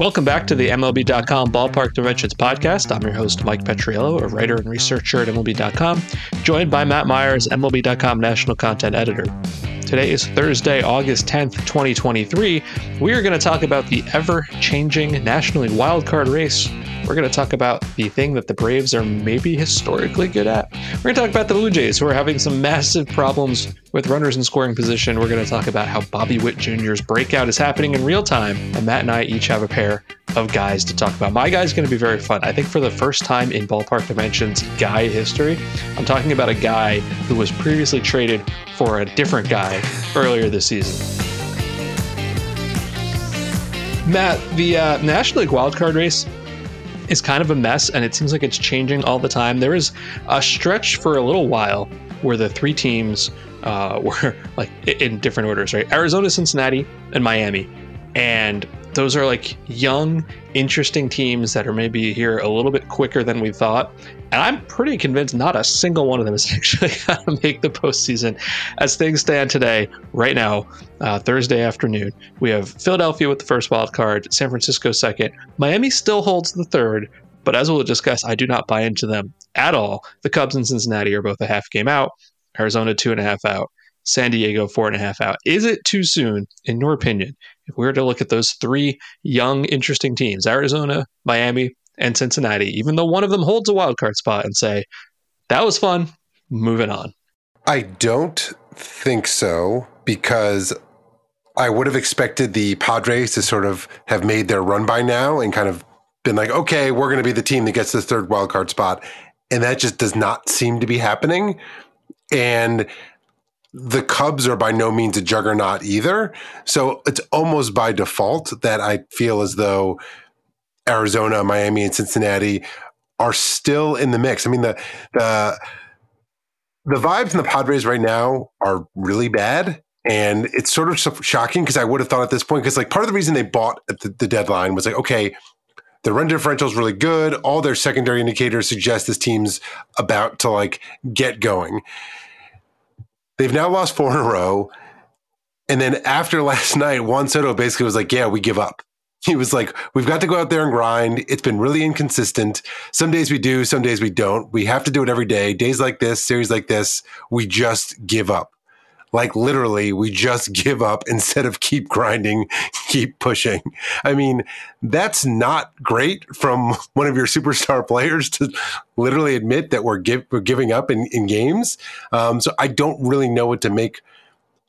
Welcome back to the MLB.com Ballpark Dimensions podcast. I'm your host, Mike Petriello, a writer and researcher at MLB.com, joined by Matt Meyers, MLB.com national content editor. Today is Thursday, August 10th, 2023. We are going to talk about the ever changing National League wildcard race. We're going to talk about the thing that the Braves are maybe historically good at. We're going to talk about the Blue Jays, who are having some massive problems with runners in scoring position. We're going to talk about how Bobby Witt Jr.'s breakout is happening in real time. And Matt and I each have a pair of guys to talk about. My guy is going to be very fun. I think for the first time in Ballpark Dimensions guy history, I'm talking about a guy who was previously traded for a different guy earlier this season. Matt, the uh, National League wildcard race is kind of a mess and it seems like it's changing all the time. There was a stretch for a little while where the three teams uh, were like in different orders, right? Arizona, Cincinnati, and Miami. And those are like young, interesting teams that are maybe here a little bit quicker than we thought. And I'm pretty convinced not a single one of them is actually going to make the postseason. As things stand today, right now, uh, Thursday afternoon, we have Philadelphia with the first wild card, San Francisco second. Miami still holds the third, but as we'll discuss, I do not buy into them at all. The Cubs and Cincinnati are both a half game out, Arizona two and a half out. San Diego four and a half out. Is it too soon, in your opinion, if we were to look at those three young, interesting teams, Arizona, Miami, and Cincinnati, even though one of them holds a wild card spot, and say, that was fun, moving on? I don't think so because I would have expected the Padres to sort of have made their run by now and kind of been like, okay, we're going to be the team that gets the third wild card spot. And that just does not seem to be happening. And the Cubs are by no means a juggernaut either. So it's almost by default that I feel as though Arizona, Miami, and Cincinnati are still in the mix. I mean, the the the vibes in the Padres right now are really bad. And it's sort of shocking because I would have thought at this point, because like part of the reason they bought at the, the deadline was like, okay, the run differential is really good. All their secondary indicators suggest this team's about to like get going. They've now lost four in a row. And then after last night, Juan Soto basically was like, yeah, we give up. He was like, we've got to go out there and grind. It's been really inconsistent. Some days we do, some days we don't. We have to do it every day. Days like this, series like this, we just give up. Like literally, we just give up instead of keep grinding, keep pushing. I mean, that's not great from one of your superstar players to literally admit that we're, give, we're giving up in, in games. Um, so I don't really know what to make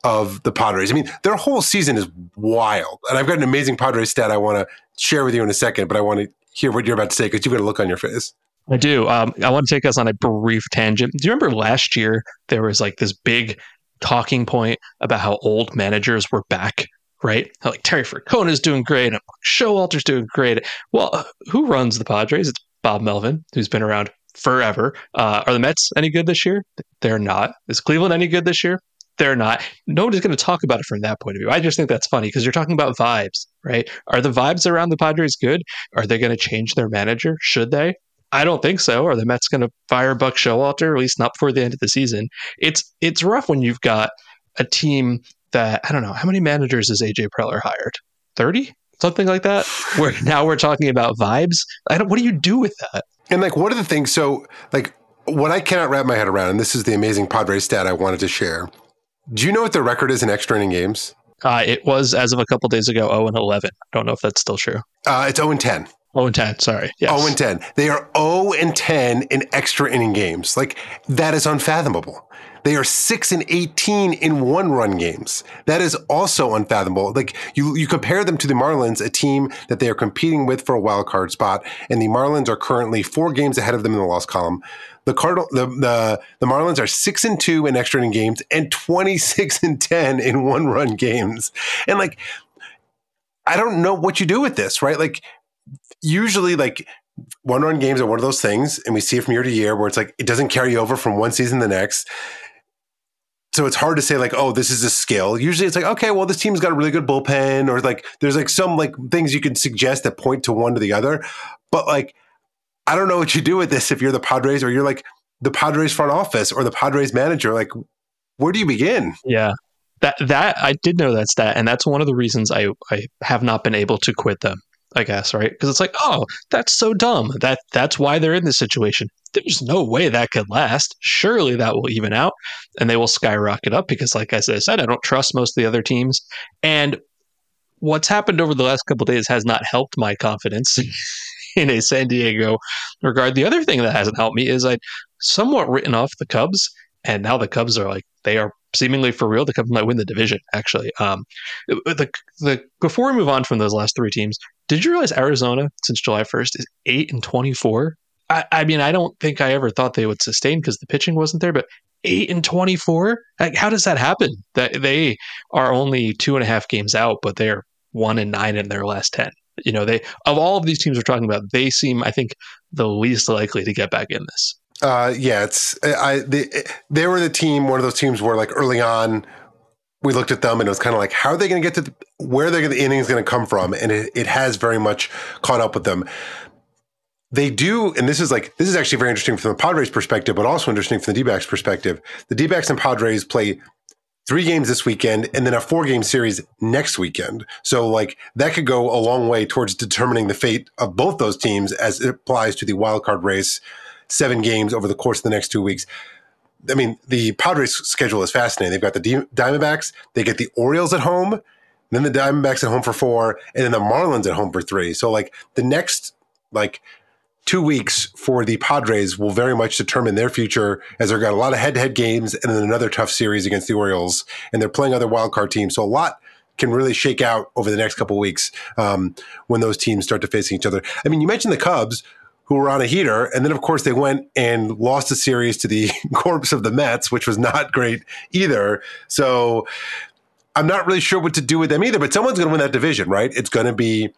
of the Padres. I mean, their whole season is wild. And I've got an amazing Padres stat I want to share with you in a second, but I want to hear what you're about to say because you've got a look on your face. I do. Um, I want to take us on a brief tangent. Do you remember last year there was like this big talking point about how old managers were back, right? Like Terry Francona is doing great and Showalter's doing great. Well, who runs the Padres? It's Bob Melvin, who's been around forever. Uh, are the Mets any good this year? They're not. Is Cleveland any good this year? they're not. Nobody's going to talk about it from that point of view. I just think that's funny because you're talking about vibes, right? Are the vibes around the Padres good? Are they going to change their manager? Should they? I don't think so. Are the Mets going to fire Buck Showalter? At least not before the end of the season. It's it's rough when you've got a team that I don't know how many managers has AJ Preller hired. Thirty, something like that. Where now we're talking about vibes. I don't. What do you do with that? And like, what are the things? So like, what I cannot wrap my head around, and this is the amazing Padres stat I wanted to share, do you know what the record is in extra inning games? Uh, it was as of a couple days ago 0 and 11. I don't know if that's still true. Uh, it's 0 and 10. 0 and 10, sorry. Yes. 0 and 10. They are 0 and 10 in extra inning games. Like, that is unfathomable. They are 6 and 18 in one run games. That is also unfathomable. Like, you, you compare them to the Marlins, a team that they are competing with for a wild card spot, and the Marlins are currently four games ahead of them in the loss column. The Cardinal, the, the the Marlins are six and two in extra inning games and twenty six and ten in one run games, and like I don't know what you do with this, right? Like usually like one run games are one of those things, and we see it from year to year where it's like it doesn't carry over from one season to the next. So it's hard to say like, oh, this is a skill. Usually it's like, okay, well, this team's got a really good bullpen, or like there's like some like things you can suggest that point to one to the other. But like, I don't know what you do with this if you're the Padres or you're like the Padres front office or the Padres manager. Like, where do you begin? Yeah. That that I did know that stat, and that's one of the reasons I I have not been able to quit them I guess, right? Because it's like, oh, that's so dumb. That that's why they're in this situation. There's no way that could last. Surely that will even out, and they will skyrocket up because, like I said, I don't trust most of the other teams. And what's happened over the last couple days has not helped my confidence in a San Diego regard. The other thing that hasn't helped me is I somewhat written off the Cubs, and now the Cubs are like they are seemingly for real. The Cubs might win the division. Actually, um, the the before we move on from those last three teams, did you realize Arizona since July 1st is 8 and 24? I, I mean, I don't think I ever thought they would sustain because the pitching wasn't there, but 8 and 24? Like, how does that happen? That they are only two and a half games out, but they're one and nine in their last 10. You know, they of all of these teams we're talking about, they seem, I think, the least likely to get back in this. Uh, yeah, it's I they, they were the team, one of those teams where like early on we looked at them and it was kind of like, how are they going to get to the, where they're the innings going to come from? And it, it has very much caught up with them. They do, and this is like, this is actually very interesting from the Padres perspective, but also interesting from the D backs perspective. The D backs and Padres play three games this weekend and then a four game series next weekend. So, like, that could go a long way towards determining the fate of both those teams as it applies to the wild card race, seven games over the course of the next two weeks. I mean, the Padres schedule is fascinating. They've got the Diamondbacks, they get the Orioles at home, then the Diamondbacks at home for four, and then the Marlins at home for three. So, like, the next, like, two weeks for the Padres will very much determine their future as they've got a lot of head to head games and then another tough series against the Orioles. And they're playing other wild card teams. So, a lot can really shake out over the next couple weeks um, when those teams start to face each other. I mean, you mentioned the Cubs who were on a heater. And then, of course, they went and lost a series to the corpse of the Mets, which was not great either. So I'm not really sure what to do with them either. But someone's going to win that division, right? It's going to be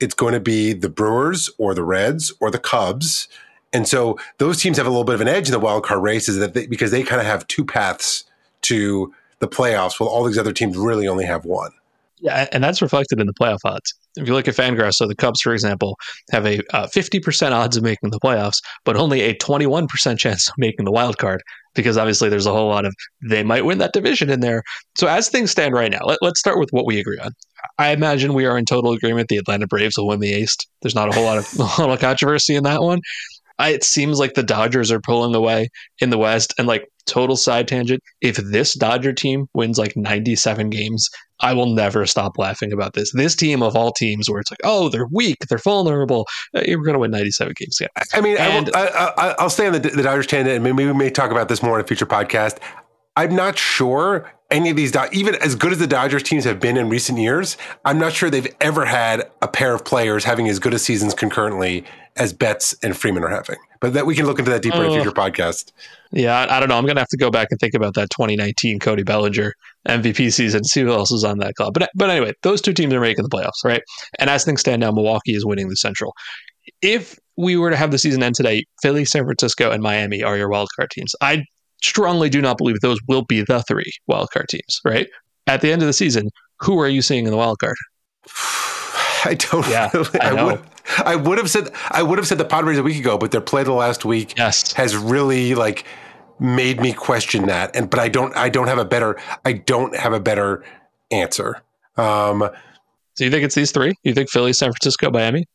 it's going to be the Brewers or the Reds or the Cubs. And so those teams have a little bit of an edge in the wild card race, is that they, because they kind of have two paths to the playoffs, while all these other teams really only have one. Yeah, and that's reflected in the playoff odds. If you look at Fangraphs, so the Cubs, for example, have a uh, 50% odds of making the playoffs, but only a 21% chance of making the wild card because obviously there's a whole lot of they might win that division in there. So as things stand right now, let, us start with what we agree on. I imagine we are in total agreement the Atlanta Braves will win the East. There's not a whole lot of a lot of controversy in that one. I, it seems like the Dodgers are pulling away in the West. And like total side tangent, if this Dodger team wins like 97 games, I will never stop laughing about this. This team of all teams, where it's like, oh, they're weak, they're vulnerable, uh, we're going to win 97 games. Yeah. I mean, and, I will stay on the, the Dodgers tangent, and maybe we may talk about this more in a future podcast. I'm not sure any of these, even as good as the Dodgers teams have been in recent years, I'm not sure they've ever had a pair of players having as good a seasons concurrently as Betts and Freeman are having. But that we can look into that deeper in a future mm. podcast. Yeah, I, I don't know. I'm gonna have to go back and think about that 2019 Cody Bellinger MVP season, see who else is on that club. But but anyway, those two teams are making the playoffs, right? And as things stand now, Milwaukee is winning the Central. If we were to have the season end today, Philly, San Francisco, and Miami are your wildcard teams. I strongly do not believe those will be the three wildcard teams, right? At the end of the season, who are you seeing in the wildcard? I don't. Yeah, really, I, I, would. I would have said. I would have said the Padres a week ago, but their play the last week yes. has really like made me question that. And but I don't. I don't have a better. I don't have a better answer. Um, so you think it's these three? You think Philly, San Francisco, Miami?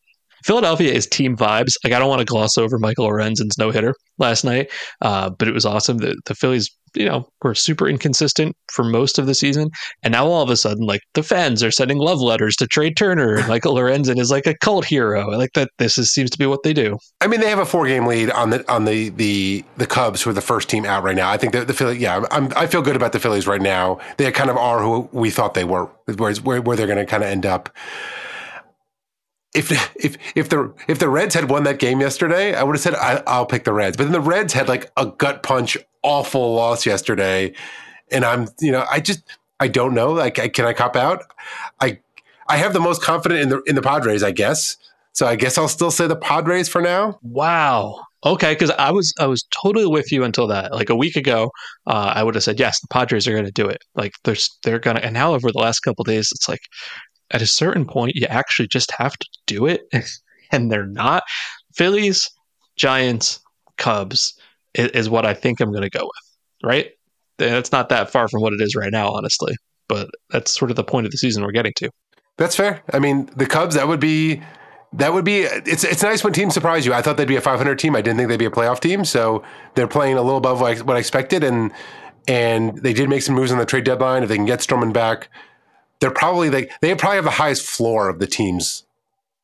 Philadelphia is team vibes. Like I don't want to gloss over Michael Lorenzen's no hitter last night, uh, but it was awesome. The, the Phillies, you know, were super inconsistent for most of the season, and now all of a sudden, like the fans are sending love letters to Trea Turner, and Michael Lorenzen is like a cult hero. I like that. This is, seems to be what they do. I mean, they have a four game lead on the on the the the Cubs, who are the first team out right now. I think the, the Phillies. Yeah, I'm, I feel good about the Phillies right now. They kind of are who we thought they were, where, where they're going to kind of end up if if if the if the Reds had won that game yesterday, I would have said I, will pick the Reds. But then the Reds had like a gut punch, awful loss yesterday, and I'm you know I just I don't know. Like, can I cop out? I I have the most confident in the in the Padres, I guess. So I guess I'll still say the Padres for now. Wow. Okay, because I was I was totally with you until that. Like a week ago, uh, I would have said yes, the Padres are going to do it. Like there's they're going to. And now over the last couple days, it's like at a certain point, you actually just have to do it, and they're not. Phillies, Giants, Cubs is, is what I think I'm going to go with. Right? That's not that far from what it is right now, honestly. But that's sort of the point of the season we're getting to. That's fair. I mean, the Cubs that would be that would be it's it's nice when teams surprise you. I thought they'd be a 500 team. I didn't think they'd be a playoff team. So they're playing a little above what I, what I expected, and and they did make some moves on the trade deadline. If they can get Stroman back, they're probably they they probably have the highest floor of the teams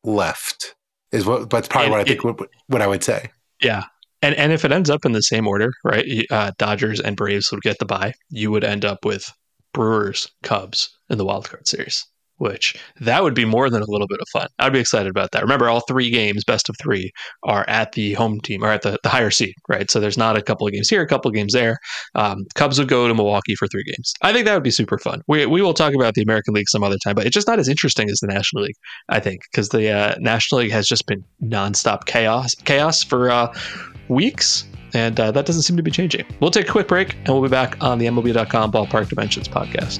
left. Is what that's probably and what I think it, what, what I would say. Yeah, and and if it ends up in the same order, right? Uh, Dodgers and Braves would get the bye. You would end up with Brewers, Cubs in the wild card series which that would be more than a little bit of fun. I'd be excited about that. Remember, all three games, best of three, are at the home team or at the, the higher seed, right? So there's not a couple of games here, a couple of games there. Um, Cubs would go to Milwaukee for three games. I think that would be super fun. We, we will talk about the American League some other time, but it's just not as interesting as the National League, I think, because the uh, National League has just been nonstop chaos, chaos for uh, weeks. And uh, that doesn't seem to be changing. We'll take a quick break and we'll be back on the MLB.com Ballpark Dimensions podcast.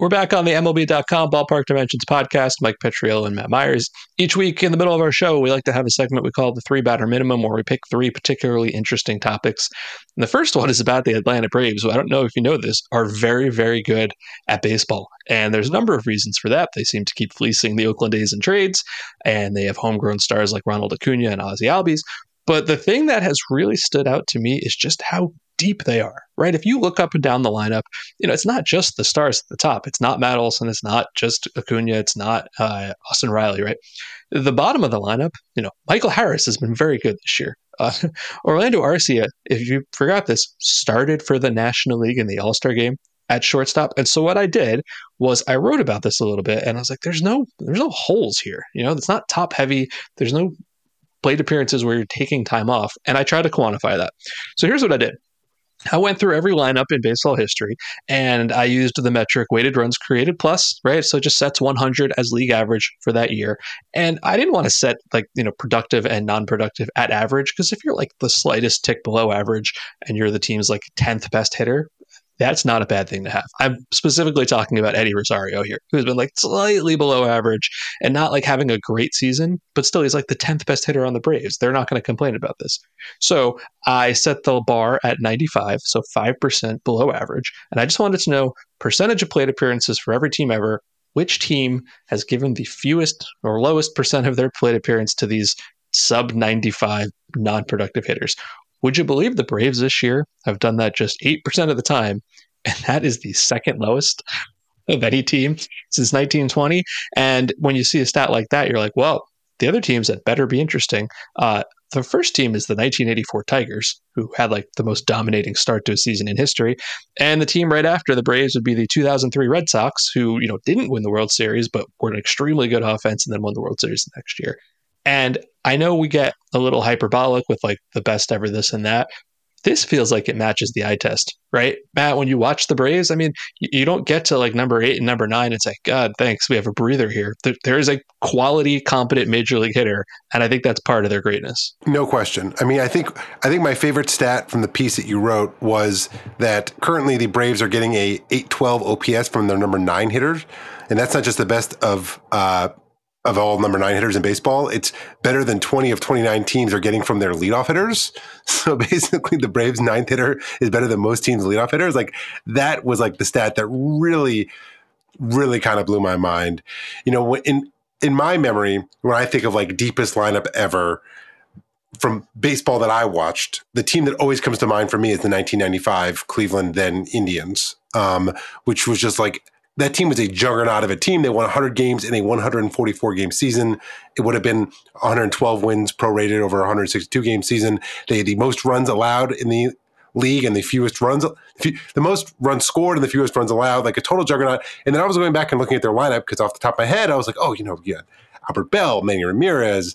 We're back on the MLB.com Ballpark Dimensions podcast. Mike Petriello and Matt Meyers. Each week in the middle of our show, we like to have a segment we call the three batter minimum, where we pick three particularly interesting topics. And the first one is about the Atlanta Braves, who I don't know if you know this, are very, very good at baseball. And there's a number of reasons for that. They seem to keep fleecing the Oakland A's in trades, and they have homegrown stars like Ronald Acuna and Ozzie Albies. But the thing that has really stood out to me is just how deep they are, right? If you look up and down the lineup, you know, it's not just the stars at the top. It's not Matt Olson. It's not just Acuna. It's not uh, Austin Riley, right? The bottom of the lineup, you know, Michael Harris has been very good this year. Uh, Orlando Arcia, if you forgot this, started for the National League in the All Star game at shortstop. And so what I did was I wrote about this a little bit and I was like, there's no there's no holes here. You know, it's not top heavy. There's no plate appearances where you're taking time off. And I try to quantify that. So here's what I did. I went through every lineup in baseball history and I used the metric weighted runs created plus, right? So it just sets 100 as league average for that year. And I didn't want to set like, you know, productive and non productive at average because if you're like the slightest tick below average and you're the team's like 10th best hitter, that's not a bad thing to have. I'm specifically talking about Eddie Rosario here, who's been like slightly below average and not like having a great season, but still he's like the 10th best hitter on the Braves. They're not going to complain about this. So I set the bar at 95, so 5% below average. And I just wanted to know percentage of plate appearances for every team ever. Which team has given the fewest or lowest percent of their plate appearance to these sub 95 non productive hitters? Would you believe the Braves this year have done that just 8% of the time? And that is the second lowest of any team since 1920. And when you see a stat like that, you're like, well, the other teams that better be interesting. Uh, the first team is the 1984 Tigers, who had like the most dominating start to a season in history, and the team right after the Braves would be the 2003 Red Sox, who you know didn't win the World Series but were an extremely good offense and then won the World Series the next year. And I know we get a little hyperbolic with like the best ever this and that. This feels like it matches the eye test, right? Matt, when you watch the Braves, I mean, you, don't get to like number eight and number nine and say, God, thanks, we have a breather here. there, there is a quality, competent major league hitter. And I think that's part of their greatness. No question. I mean, I think I think my favorite stat from the piece that you wrote was that currently the Braves are getting a 812 OPS from their number nine hitters. And that's not just the best of uh, of all number nine hitters in baseball. It's better than 20 of 29 teams are getting from their leadoff hitters. So basically, the Braves' ninth hitter is better than most teams' leadoff hitters. Like that was like the stat that really really kind of blew my mind. You know, in in my memory, when I think of like deepest lineup ever from baseball that I watched, the team that always comes to mind for me is the 1995 Cleveland then Indians, um, which was just like that team was a juggernaut of a team. They won 100 games in a 144 game season. It would have been 112 wins prorated over a 162 game season. They had the most runs allowed in the league and the fewest runs, the most runs scored and the fewest runs allowed, like a total juggernaut. And then I was going back and looking at their lineup because off the top of my head, I was like, oh, you know, yeah, Albert Belle, Manny Ramirez,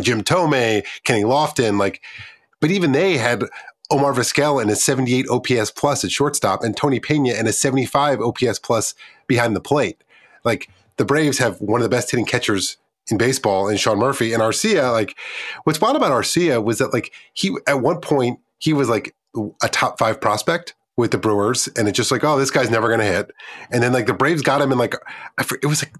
Jim Thome, Kenny Lofton, like, but even they had Omar Vizquel and a 78 OPS plus at shortstop and Tony Pena and a 75 OPS plus behind the plate. Like the Braves have one of the best hitting catchers in baseball and Sean Murphy and Arcia. Like what's wild about Arcia was that like he at one point he was like a top five prospect with the Brewers, and it's just like, oh, this guy's never going to hit. And then like the Braves got him, and like it was like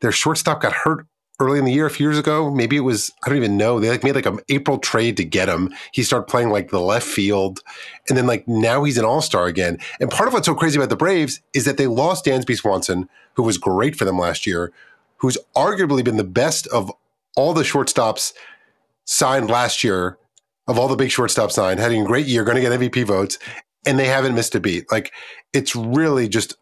their shortstop got hurt early in the year a few years ago. Maybe it was I don't even know. They like made like an April trade to get him. He started playing like the left field, and then like now he's an All Star again. And part of what's so crazy about the Braves is that they lost Dansby Swanson, who was great for them last year, who's arguably been the best of all the shortstops signed last year. Of all the big shortstops signed, having a great year, going to get MVP votes, and they haven't missed a beat. Like it's really just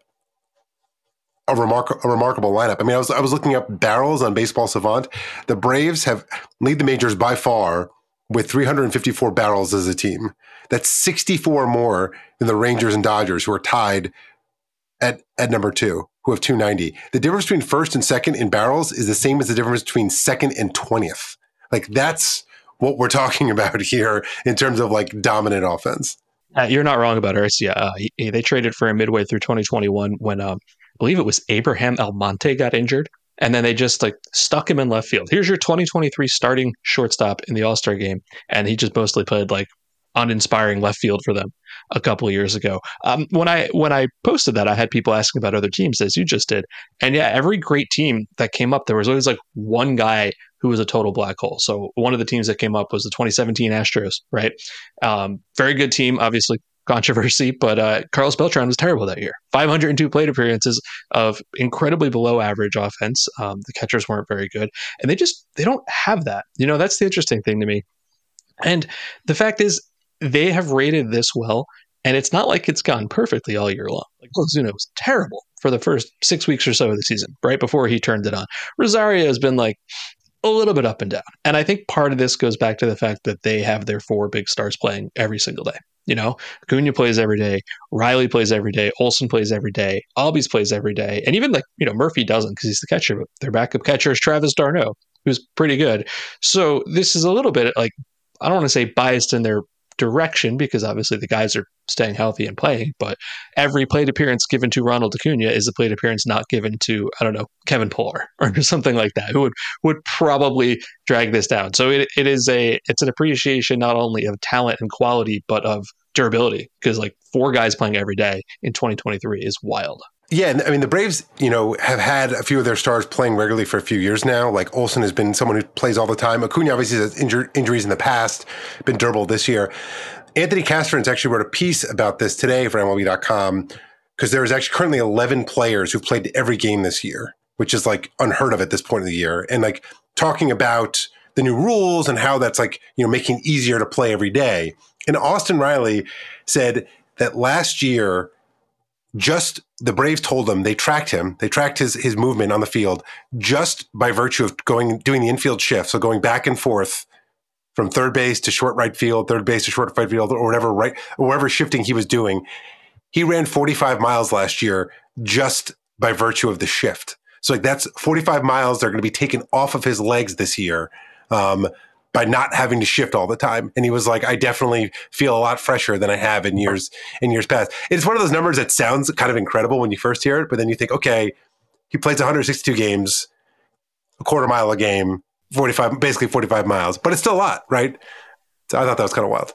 a, remark- a remarkable lineup. I mean, I was I was looking up barrels on Baseball Savant. The Braves have lead the majors by far with 354 barrels as a team. That's 64 more than the Rangers and Dodgers, who are tied at at number two, who have 290. The difference between first and second in barrels is the same as the difference between second and 20th. Like that's what we're talking about here in terms of like dominant offense. Uh, you're not wrong about Arcia. Uh, he, they traded for him midway through 2021 when um, believe it was Abraham Almonte got injured. And then they just like stuck him in left field. Here's your 2023 starting shortstop in the All Star game. And he just mostly played like uninspiring left field for them a couple years ago. Um, when I when I posted that, I had people asking about other teams as you just did, and yeah, every great team that came up, there was always like one guy who was a total black hole. So one of the teams that came up was the 2017 Astros, right? Um, very good team, obviously controversy, but uh, Carlos Beltran was terrible that year. 502 plate appearances of incredibly below average offense. Um, the catchers weren't very good, and they just they don't have that. You know, that's the interesting thing to me. And the fact is, they have rated this well, and it's not like it's gone perfectly all year long. Like Ozuna was terrible for the first six weeks or so of the season, right before he turned it on. Rosario has been like a little bit up and down. And I think part of this goes back to the fact that they have their four big stars playing every single day. You know, Acuna plays every day, Riley plays every day, Olson plays every day, Albies plays every day, and even like you know Murphy doesn't because he's the catcher. But their backup catcher is Travis d'Arnaud, who's pretty good. So this is a little bit like I don't want to say biased in their direction because obviously the guys are staying healthy and playing, but every plate appearance given to Ronald Acuna is a plate appearance not given to, I don't know, Kevin Pillar or something like that, who would, would probably drag this down. So it, it is a, it's an appreciation not only of talent and quality, but of durability because like four guys playing every day in 2023 is wild. Yeah, I mean the Braves, you know, have had a few of their stars playing regularly for a few years now. Like Olson has been someone who plays all the time. Acuna obviously has injur- injuries in the past, been durable this year. Anthony Castrovince actually wrote a piece about this today for MLB.com because there is actually currently 11 players who've played every game this year, which is like unheard of at this point of the year. And like talking about the new rules and how that's like, you know, making it easier to play every day. And Austin Riley said that last year just the Braves told him they tracked him, they tracked his his movement on the field just by virtue of going doing the infield shift, so going back and forth from third base to short right field, third base to short right field, or whatever right or whatever shifting he was doing. He ran 45 miles last year just by virtue of the shift. So like that's 45 miles they're going to be taken off of his legs this year. Um, by not having to shift all the time. And he was like, I definitely feel a lot fresher than I have in years in years past. It's one of those numbers that sounds kind of incredible when you first hear it, but then you think, okay, he plays 162 games, a quarter mile a game, 45, basically 45 miles, but it's still a lot, right? So I thought that was kind of wild.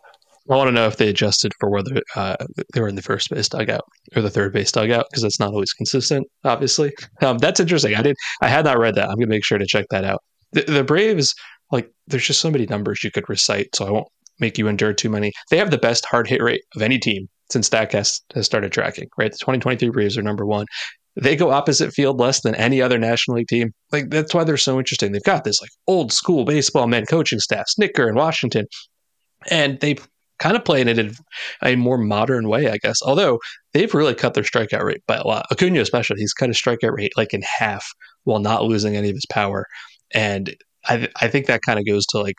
I want to know if they adjusted for whether uh, they were in the first base dugout or the third base dugout because that's not always consistent. Obviously, um, that's interesting. I did. I had not read that. I'm gonna make sure to check that out. The, the Braves like there's just so many numbers you could recite, so I won't make you endure too many. They have the best hard hit rate of any team since Statcast has started tracking, right? The 2023 Braves are number one. They go opposite field less than any other National League team. Like that's why they're so interesting. They've got this like old school baseball men coaching staff, Snitker and Washington, and they kind of play it in a more modern way, I guess. Although they've really cut their strikeout rate by a lot. Acuna, especially, he's cut his strikeout rate like in half while not losing any of his power. And I, I think that kind of goes to like,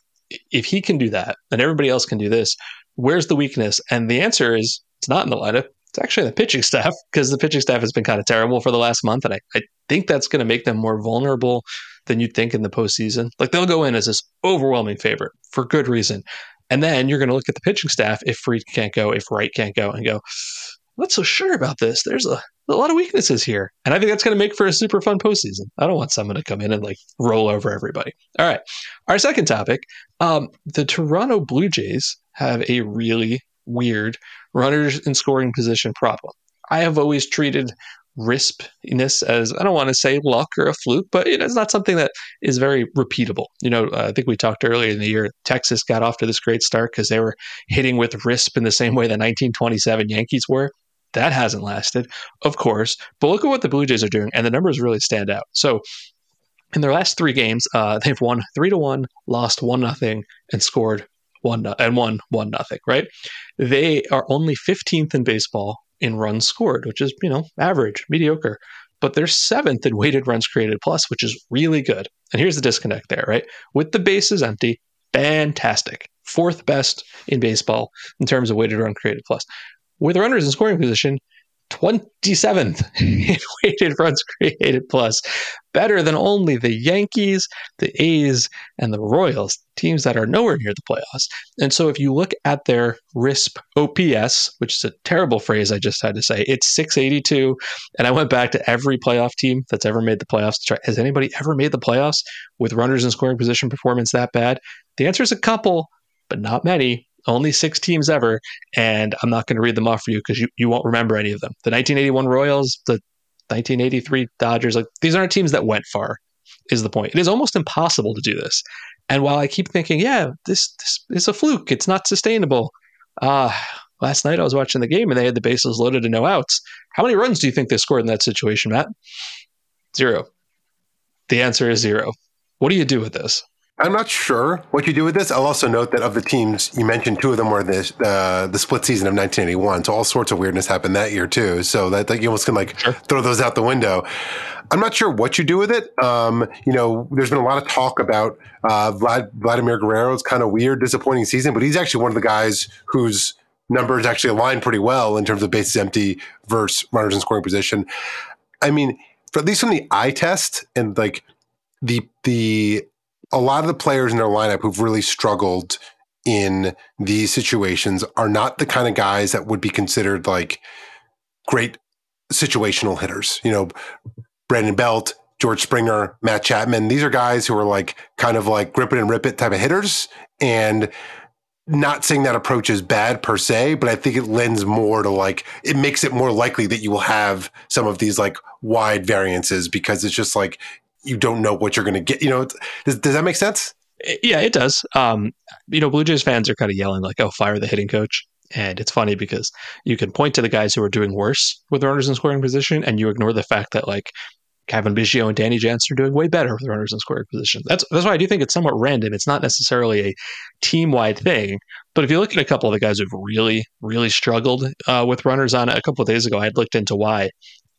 if he can do that and everybody else can do this, where's the weakness? And the answer is it's not in the lineup. It's actually the pitching staff because the pitching staff has been kind of terrible for the last month. And I, I think that's going to make them more vulnerable than you'd think in the postseason. Like they'll go in as this overwhelming favorite for good reason. And then you're going to look at the pitching staff if Fried can't go, if Wright can't go, and go, not so sure about this. There's a, a lot of weaknesses here. And I think that's going to make for a super fun postseason. I don't want someone to come in and like roll over everybody. All right. Our second topic um, the Toronto Blue Jays have a really weird runners in scoring position problem. I have always treated rispiness as I don't want to say luck or a fluke, but it's not something that is very repeatable. You know, I think we talked earlier in the year, Texas got off to this great start because they were hitting with risp in the same way the 1927 Yankees were. That hasn't lasted, of course. But look at what the Blue Jays are doing, and the numbers really stand out. So, in their last three games, uh, they've won three to one, lost one nothing, and scored one and one one nothing. Right? They are only 15th in baseball in runs scored, which is, you know, average, mediocre. But they're seventh in weighted runs created plus, which is really good. And here's the disconnect there, right? With the bases empty, fantastic. Fourth best in baseball in terms of weighted run created plus. With runners in scoring position, 27th in weighted runs created plus, better than only the Yankees, the A's, and the Royals, teams that are nowhere near the playoffs. And so if you look at their RISP OPS, which is a terrible phrase I just had to say, it's 682. And I went back to every playoff team that's ever made the playoffs. Has anybody ever made the playoffs with runners in scoring position performance that bad? The answer is a couple, but not many only six teams ever, and I'm not going to read them off for you because you, you won't remember any of them. The 1981 Royals, the 1983 Dodgers, like these aren't teams that went far, is the point. It is almost impossible to do this. And while I keep thinking, yeah, this, this is a fluke, it's not sustainable. Uh, last night I was watching the game and they had the bases loaded and no outs. How many runs do you think they scored in that situation, Matt? Zero. The answer is zero. What do you do with this? I'm not sure what you do with this. I'll also note that of the teams you mentioned, two of them were the uh, the split season of 1981. So all sorts of weirdness happened that year too. So that, that you almost can like sure. throw those out the window. I'm not sure what you do with it. Um, you know, there's been a lot of talk about uh, Vlad, Vladimir Guerrero's kind of weird, disappointing season, but he's actually one of the guys whose numbers actually align pretty well in terms of bases empty versus runners in scoring position. I mean, for at least from the eye test and like the the a lot of the players in their lineup who've really struggled in these situations are not the kind of guys that would be considered like great situational hitters. You know, Brandon Belt, George Springer, Matt Chapman. These are guys who are like kind of like grip it and rip it type of hitters. And not saying that approach is bad per se, but I think it lends more to like it makes it more likely that you will have some of these like wide variances because it's just like you don't know what you're going to get. You know, does, does that make sense? Yeah, it does. Um, you know, Blue Jays fans are kind of yelling like, "Oh, fire the hitting coach!" And it's funny because you can point to the guys who are doing worse with runners in scoring position, and you ignore the fact that like Cavan Biggio and Danny Jansen are doing way better with runners in scoring position. That's that's why I do think it's somewhat random. It's not necessarily a team wide thing. But if you look at a couple of the guys who've really, really struggled uh, with runners on a couple of days ago, I had looked into why.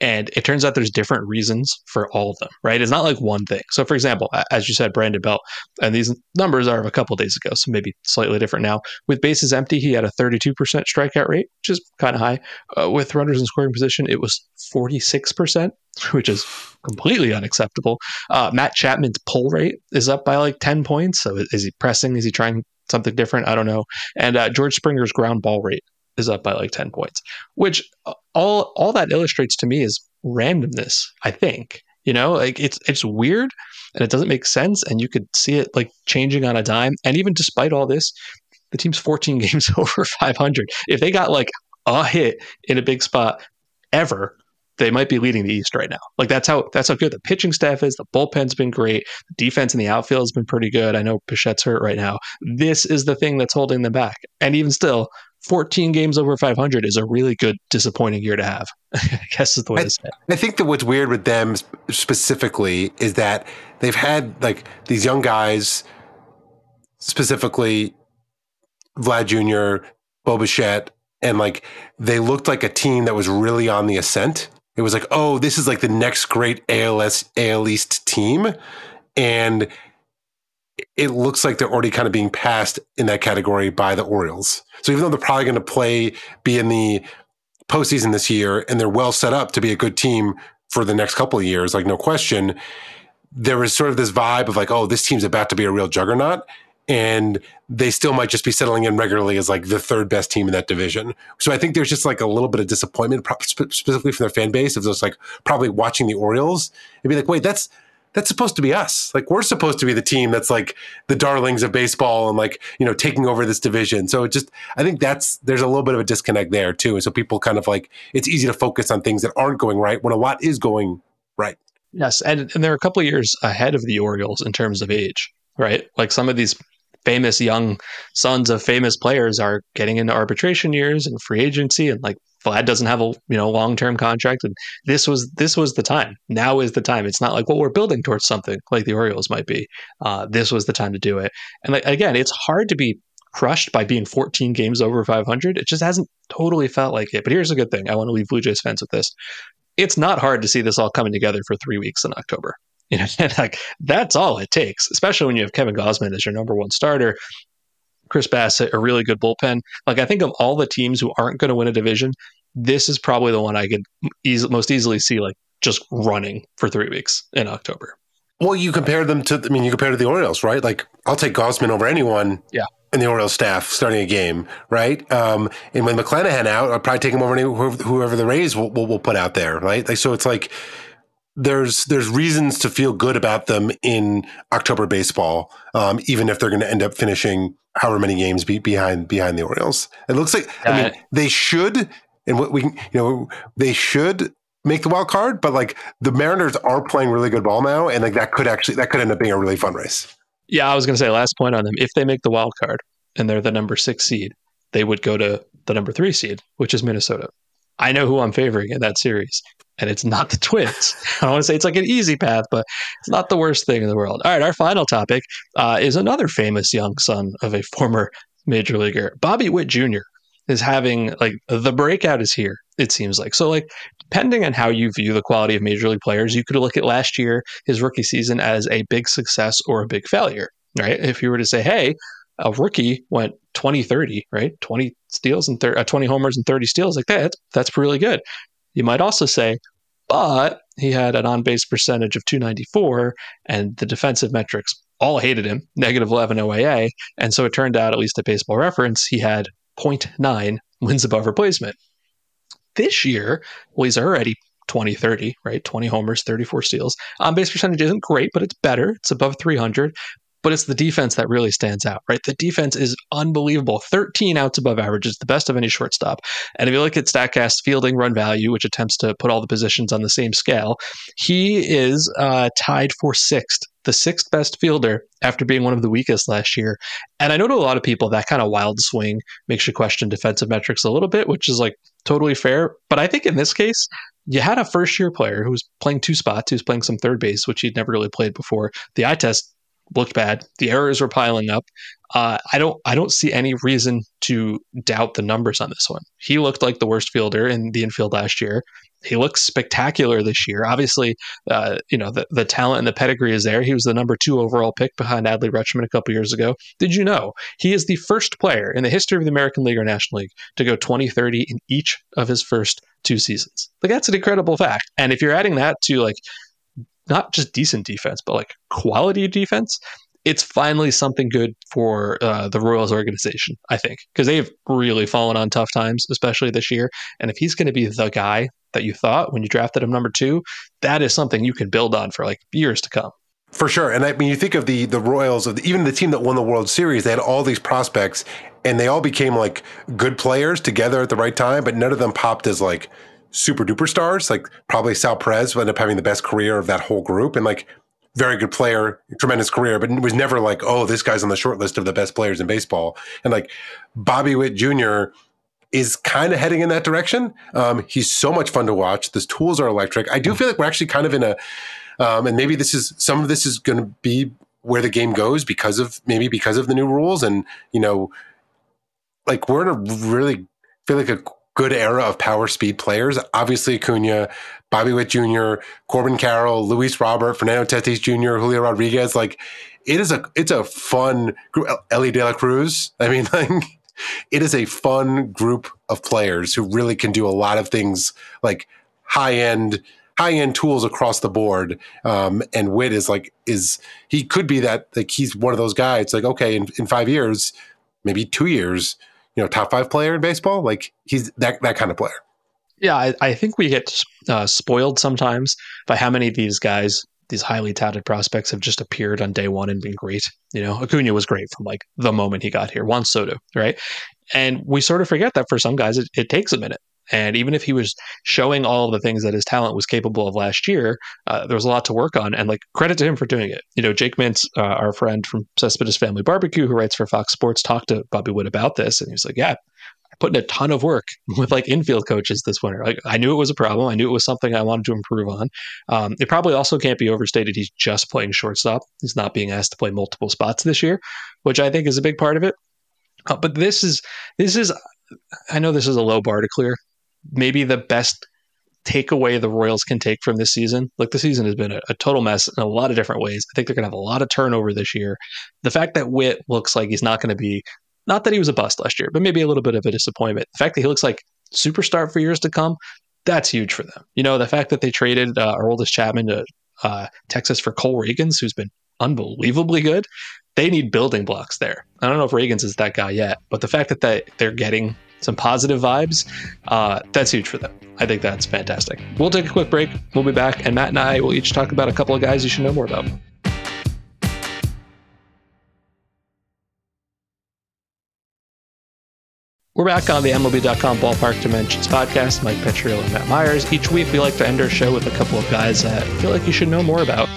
And it turns out there's different reasons for all of them, right? It's not like one thing. So, for example, as you said, Brandon Belt, and these numbers are of a couple days ago, so maybe slightly different now. With bases empty, he had a 32% strikeout rate, which is kind of high. Uh, with runners in scoring position, it was 46%, which is completely unacceptable. Uh, Matt Chapman's pull rate is up by like 10 points. So, is he pressing? Is he trying something different? I don't know. And uh, George Springer's ground ball rate is up by like 10 points, which uh, all all that illustrates to me is randomness, I think. You know, like it's it's weird and it doesn't make sense and you could see it like changing on a dime and even despite all this, the team's 14 games over 500. If they got like a hit in a big spot ever, they might be leading the East right now. Like that's how that's how good the pitching staff is. The bullpen's been great. The defense in the outfield has been pretty good. I know Bichette's hurt right now. This is the thing that's holding them back. And even still, 14 games over 500 is a really good disappointing year to have. I guess is the way I, to say it. I think that what's weird with them specifically is that they've had like these young guys, specifically Vlad Jr., Bo Bichette, and like they looked like a team that was really on the ascent. It was like, oh, this is like the next great ALS AL East team, and it looks like they're already kind of being passed in that category by the Orioles. So even though they're probably going to play, be in the postseason this year, and they're well set up to be a good team for the next couple of years, like no question, there was sort of this vibe of like, oh, this team's about to be a real juggernaut and they still might just be settling in regularly as like the third best team in that division. So I think there's just like a little bit of disappointment, specifically from their fan base, of those like probably watching the Orioles and be like, wait, that's that's supposed to be us. Like we're supposed to be the team that's like the darlings of baseball and like you know taking over this division. So it just I think that's there's a little bit of a disconnect there too. And so people kind of like it's easy to focus on things that aren't going right when a lot is going right. Yes, and and they're a couple years ahead of the Orioles in terms of age, right? Like some of these famous young sons of famous players are getting into arbitration years and free agency and like Vlad doesn't have a you know long term contract and this was this was the time. Now is the time. It's not like well we're building towards something like the Orioles might be. Uh, this was the time to do it. And like again it's hard to be crushed by being 14 games over 500 it just hasn't totally felt like it. But here's a good thing. I want to leave Blue Jays fans with this. It's not hard to see this all coming together for three weeks in October. You know, like that's all it takes, especially when you have Kevin Gausman as your number one starter. Chris Bassitt, a really good bullpen. Like I think of all the teams who aren't going to win a division, this is probably the one I could eas- most easily see like just running for three weeks in October. Well, you compare them to, I mean, you compare to the Orioles, right? Like I'll take Gausman over anyone. Yeah. In the Orioles staff starting a game, right? Um, and when McClanahan out, I'll probably take him over any, whoever the Rays will, will, will put out there, right? Like so, it's like there's there's reasons to feel good about them in October baseball, um, even if they're going to end up finishing however many games be, behind behind the Orioles. It looks like I mean they should, and what we you know they should make the wild card, but like the Mariners are playing really good ball now, and like that could actually that could end up being a really fun race. Yeah, I was going to say last point on them. If they make the wild card and they're the number six seed, they would go to the number three seed, which is Minnesota. I know who I'm favoring in that series and it's not the Twins. I don't want to say it's like an easy path, but it's not the worst thing in the world. All right, our final topic uh, is another famous young son of a former major leaguer, Bobby Witt Jr. is having like the breakout is here. It seems like so. Like depending on how you view the quality of major league players, you could look at last year his rookie season as a big success or a big failure. Right? If you were to say, hey, a rookie went 20 30 right 20 steals and thir- uh, 20 homers and 30 steals like that that's, that's really good you might also say, but he had an on base percentage of 294, and the defensive metrics all hated him, negative 11 OAA. And so it turned out, at least at baseball reference, he had 0.9 wins above replacement. This year, well, he's already 20 30, right? 20 homers, 34 steals. On base percentage isn't great, but it's better. It's above 300 but it's the defense that really stands out, right? The defense is unbelievable. 13 outs above average is the best of any shortstop. And if you look at StatCast fielding run value, which attempts to put all the positions on the same scale, he is uh, tied for sixth, the sixth best fielder after being one of the weakest last year. And I know to a lot of people that kind of wild swing makes you question defensive metrics a little bit, which is like totally fair. But I think in this case, you had a first year player who was playing two spots, who's playing some third base, which he'd never really played before. The eye test looked bad. The errors were piling up. Uh, I don't I don't see any reason to doubt the numbers on this one. He looked like the worst fielder in the infield last year. He looks spectacular this year. Obviously, uh, you know the, the talent and the pedigree is there. He was the number two overall pick behind Adley Rutschman a couple years ago. Did you know he is the first player in the history of the American League or National League to go 20-30 in each of his first two seasons? Like that's an incredible fact. And if you're adding that to like not just decent defense, but like quality defense, it's finally something good for uh, the Royals organization, I think, because they've really fallen on tough times, especially this year. And if he's going to be the guy that you thought when you drafted him number two, that is something you can build on for like years to come. For sure, and I mean, you think of the the Royals, of the, even the team that won the World Series, they had all these prospects, and they all became like good players together at the right time, but none of them popped as like super duper stars. Like probably Sal Perez ended up having the best career of that whole group, and like very good player, tremendous career, but it was never like, oh, this guy's on the short list of the best players in baseball. And like Bobby Witt Jr. is kind of heading in that direction. Um, he's so much fun to watch. The tools are electric. I do feel like we're actually kind of in a, um, and maybe this is some of this is going to be where the game goes because of maybe because of the new rules and you know, like we're in a really feel like a good era of power speed players. Obviously, Acuna, Bobby Witt Jr., Corbin Carroll, Luis Robert, Fernando Tatis Jr., Julio Rodriguez. Like it is a it's a fun group. Elly De La Cruz. I mean, like it is a fun group of players who really can do a lot of things like high end high end tools across the board. Um, and Witt is like is he could be that like he's one of those guys. It's like okay, in, in five years, maybe two years, you know, top five player in baseball. Like he's that that kind of player. Yeah, I, I think we get uh, spoiled sometimes by how many of these guys these highly touted prospects have just appeared on day one and been great. You know, Acuna was great from like the moment he got here. Juan Soto, right? And we sort of forget that for some guys, it, it takes a minute. And even if he was showing all of the things that his talent was capable of last year, uh, there was a lot to work on. And like credit to him for doing it. You know, Jake Mintz, uh, our friend from Cespedes Family Barbecue, who writes for Fox Sports, talked to Bobby Witt about this, and he was like, "Yeah, I put in a ton of work with like infield coaches this winter. Like I knew it was a problem. I knew it was something I wanted to improve on. Um, it probably also can't be overstated. He's just playing shortstop. He's not being asked to play multiple spots this year, which I think is a big part of it. Uh, but this is this is I know this is a low bar to clear. Maybe the best takeaway the Royals can take from this season. Look, the season has been a, a, total mess in a lot of different ways. I think they're going to have a lot of turnover this year. The fact that Witt looks like he's not going to be not that he was a bust last year, but maybe a little bit of a disappointment. The fact that he looks like superstar for years to come, that's huge for them. You know, the fact that they traded uh, Aroldis Chapman to uh, Texas for Cole Ragans, who's been unbelievably good. They need building blocks there. I don't know if Ragans is that guy yet, but the fact that they, they're getting some positive vibes, uh, that's huge for them. I think that's fantastic. We'll take a quick break. We'll be back, and Matt and I will each talk about a couple of guys you should know more about. We're back on the MLB.com Ballpark Dimensions podcast. Mike Petriello and Matt Meyers. Each week, we like to end our show with a couple of guys that I feel like you should know more about.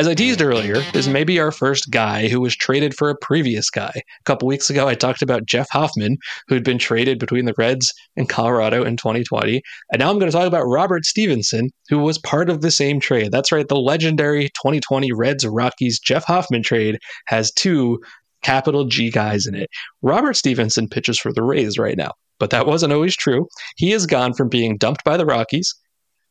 As I teased earlier, this may be our first guy who was traded for a previous guy. A couple weeks ago, I talked about Jeff Hoffman, who had been traded between the Reds and Colorado in 2020. And now I'm going to talk about Robert Stephenson, who was part of the same trade. That's right, the legendary 2020 Reds Rockies Jeff Hoffman trade has two capital G guys in it. Robert Stephenson pitches for the Rays right now, but that wasn't always true. He has gone from being dumped by the Rockies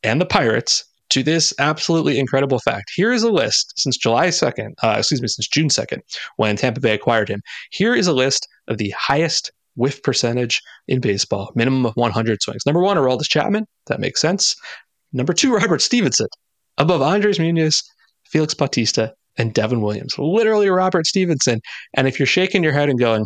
and the Pirates to this absolutely incredible fact. Here is a list since July 2nd, uh, excuse me, since June 2nd, when Tampa Bay acquired him. Here is a list of the highest whiff percentage in baseball, minimum of 100 swings. Number one, Aroldis Chapman. That makes sense. Number two, Robert Stephenson. Above Andres Munoz, Felix Bautista, and Devin Williams, literally Robert Stephenson. And if you're shaking your head and going,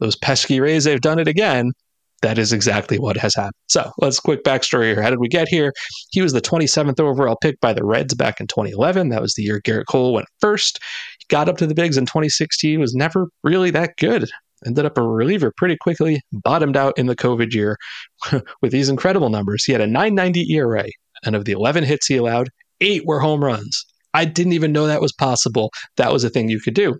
those pesky Rays, they've done it again, that is exactly what has happened. So let's quick backstory here. How did we get here? He was the 27th overall pick by the Reds back in 2011. That was the year Gerrit Cole went first. He got up to the bigs in 2016, was never really that good. Ended up a reliever pretty quickly, bottomed out in the COVID year with these incredible numbers. He had a 990 ERA, and of the 11 hits he allowed, eight were home runs. I didn't even know that was possible. That was a thing you could do.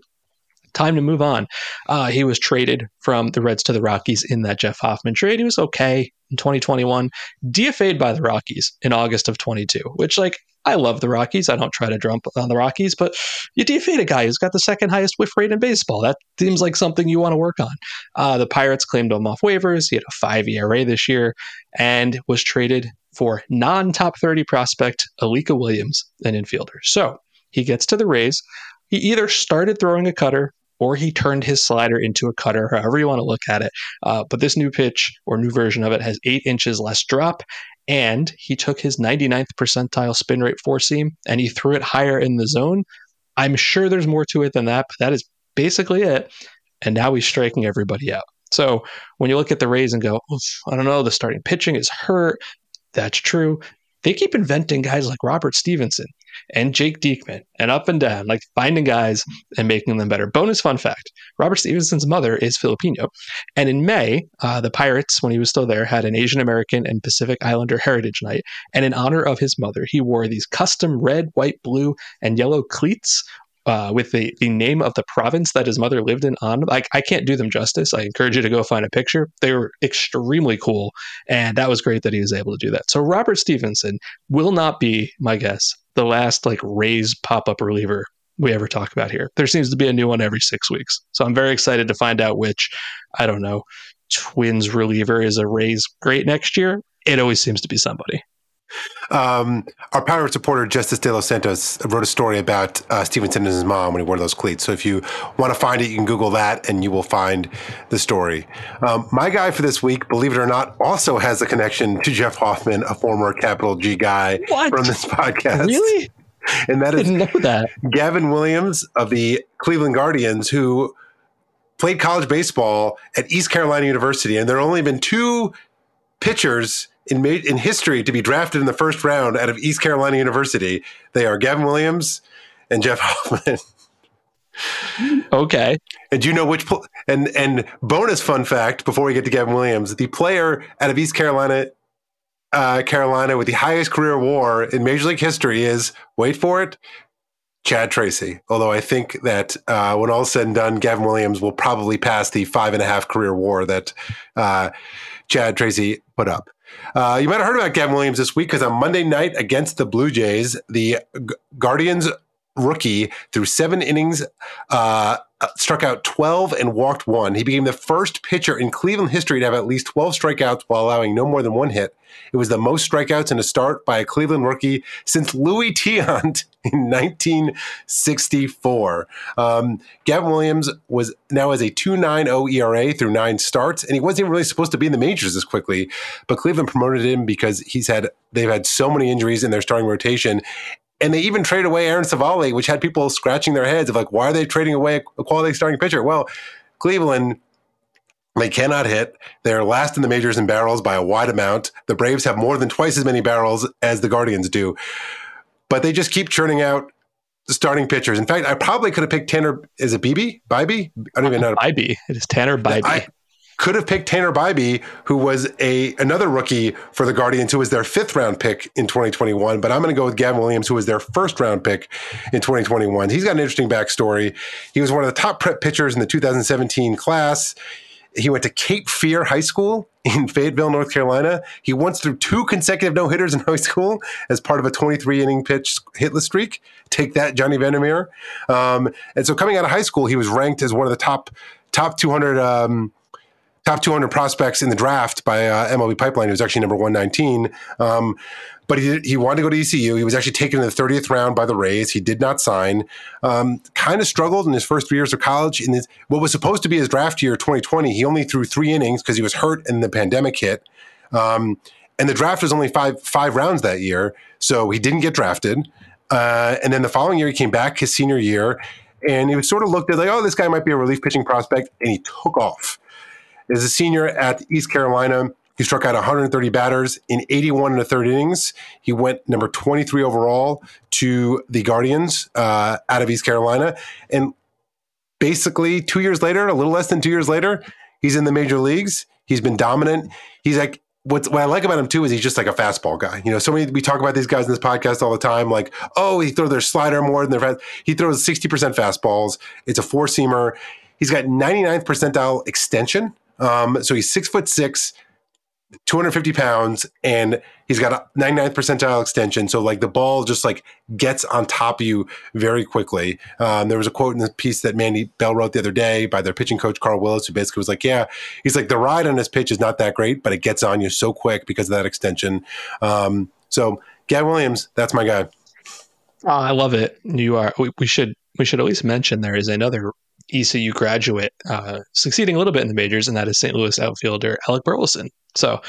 Time to move on. Uh, he was traded from the Reds to the Rockies in that Jeff Hoffman trade. He was okay in 2021, DFA'd by the Rockies in August of 22, which, like, I love the Rockies. I don't try to jump on the Rockies, but you defeat a guy who's got the second highest whiff rate in baseball. That seems like something you want to work on. Uh, the Pirates claimed him off waivers. He had a five ERA this year and was traded for non top 30 prospect Alika Williams, an infielder. So he gets to the Rays. He either started throwing a cutter or he turned his slider into a cutter, however you want to look at it. Uh, but this new pitch or new version of it has eight inches less drop. And he took his 99th percentile spin rate four seam and he threw it higher in the zone. I'm sure there's more to it than that, but that is basically it. And now he's striking everybody out. So when you look at the Rays and go, I don't know, the starting pitching is hurt. That's true. They keep inventing guys like Robert Stephenson and Jake Diekman and up and down, like finding guys and making them better. Bonus fun fact Robert Stephenson's mother is Filipino. And in May, uh, the Pirates, when he was still there, had an Asian American and Pacific Islander Heritage Night. And in honor of his mother, he wore these custom red, white, blue, and yellow cleats uh, with the, the name of the province that his mother lived in on like I can't do them justice. I encourage you to go find a picture. They were extremely cool, and that was great that he was able to do that. So Robert Stephenson will not be my guess the last like Rays pop up reliever we ever talk about here. There seems to be a new one every six weeks, so I'm very excited to find out which I don't know Twins reliever is a Rays great next year. It always seems to be somebody. Um, our Pirates reporter Justice delos Santos wrote a story about uh, and his mom when he wore those cleats. So if you want to find it, you can Google that and you will find the story. Um, my guy for this week, believe it or not, also has a connection to Jeff Hoffman, a former capital G guy what? from this podcast. Really? And that is Didn't know that. Gavin Williams of the Cleveland Guardians, who played college baseball at East Carolina University. And there have only been two pitchers in in history to be drafted in the first round out of East Carolina University. They are Gavin Williams and Jeff Hoffman. Okay. And do you know which? Pl- and and bonus fun fact before we get to Gavin Williams, the player out of East Carolina, uh, Carolina with the highest career WAR in Major League history is wait for it, Chad Tracy. Although I think that uh, when all is said and done, Gavin Williams will probably pass the five and a half career WAR that uh, Chad Tracy put up. Uh, you might have heard about Gavin Williams this week because on Monday night against the Blue Jays, the G- Guardians rookie through seven innings, uh, struck out 12 and walked one. He became the first pitcher in Cleveland history to have at least 12 strikeouts while allowing no more than one hit. It was the most strikeouts in a start by a Cleveland rookie since Louis Tiant in 1964. Um, Gavin Williams was now has a 2.90 ERA through nine starts, and he wasn't even really supposed to be in the majors this quickly. But Cleveland promoted him because he's had they've had so many injuries in their starting rotation, and they even traded away Aaron Civale, which had people scratching their heads of like, why are they trading away a quality starting pitcher? Well, Cleveland, they cannot hit. They're last in the majors in barrels by a wide amount. The Braves have more than twice as many barrels as the Guardians do. But they just keep churning out starting pitchers. In fact, I probably could have picked Tanner. Is it BB? Bibee? I don't even know. Bibee. It is Tanner Bibee. I, could have picked Tanner Bibee, who was a another rookie for the Guardians, who was their fifth round pick in 2021. But I'm going to go with Gavin Williams, who was their first round pick in 2021. He's got an interesting backstory. He was one of the top prep pitchers in the 2017 class. He went to Cape Fear High School in Fayetteville, North Carolina. He once threw two consecutive no hitters in high school as part of a 23 inning pitch hitless streak. Take that, Johnny Vander Meer. Um, and so, coming out of high school, he was ranked as one of the top top 200 um, top 200 prospects in the draft by uh, MLB Pipeline. He was actually number 119. Um, but he, he wanted to go to ECU. He was actually taken in the 30th round by the Rays. He did not sign. Um, kind of struggled in his first three years of college. In what was supposed to be his draft year, 2020, he only threw three innings because he was hurt and the pandemic hit. Um, and the draft was only five five rounds that year, so he didn't get drafted. Uh, and then the following year, he came back his senior year, and he was sort of looked at like, oh, this guy might be a relief pitching prospect, and he took off. As a senior at East Carolina, he struck out 130 batters in 81 and a third innings. He went number 23 overall to the Guardians uh, out of East Carolina. And basically, two years later, a little less than two years later, he's in the major leagues. He's been dominant. He's like, What's, what I like about him too is he's just like a fastball guy. You know, so many we talk about these guys in this podcast all the time. Like, oh, he throws their slider more than their fast. He throws sixty percent fastballs. It's a four seamer. He's got 99th percentile extension. Um, so he's six foot six, 250 pounds and he's got a 99th percentile extension. So like the ball just like gets on top of you very quickly. Um, there was a quote in the piece that mandy bell wrote the other day by their pitching coach carl willis who basically was like yeah he's like the ride on his pitch is not that great but it gets on you so quick because of that extension. Um, so gavin williams that's my guy. Oh, i love it. You are we, we should we should at least mention there is another ECU graduate uh, succeeding a little bit in the majors, and that is St. Louis outfielder Alec Burleson. So,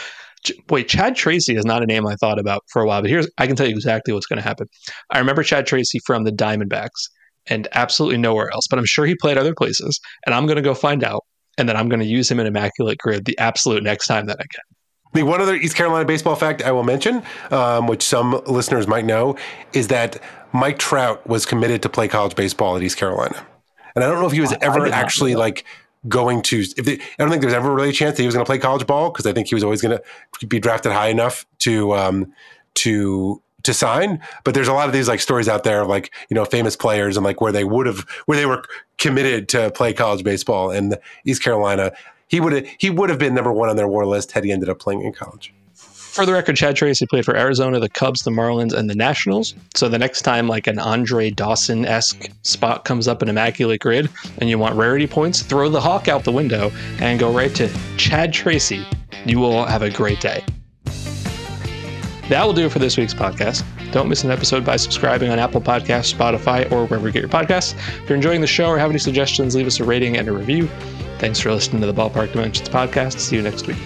wait, Chad Tracy is not a name I thought about for a while, but here's I can tell you exactly what's going to happen. I remember Chad Tracy from the Diamondbacks and absolutely nowhere else, but I'm sure he played other places, and I'm going to go find out, and then I'm going to use him in Immaculate Grid the absolute next time that I can. The one other East Carolina baseball fact I will mention, um, which some listeners might know, is that Mike Trout was committed to play college baseball at East Carolina. And I don't know if he was ever actually like going to. If they, I don't think there's ever really a chance that he was going to play college ball because I think he was always going to be drafted high enough to um, to to sign. But there's a lot of these like stories out there, of, like you know, famous players and like where they would have where they were committed to play college baseball. And East Carolina, he would have he would have been number one on their war list had he ended up playing in college. For the record, Chad Tracy played for Arizona, the Cubs, the Marlins, and the Nationals. So the next time like an Andre Dawson esque spot comes up in Immaculate Grid and you want rarity points, throw the hawk out the window and go right to Chad Tracy. You will have a great day. That will do it for this week's podcast. Don't miss an episode by subscribing on Apple Podcasts, Spotify, or wherever you get your podcasts. If you're enjoying the show or have any suggestions, leave us a rating and a review. Thanks for listening to the Ballpark Dimensions podcast. See you next week.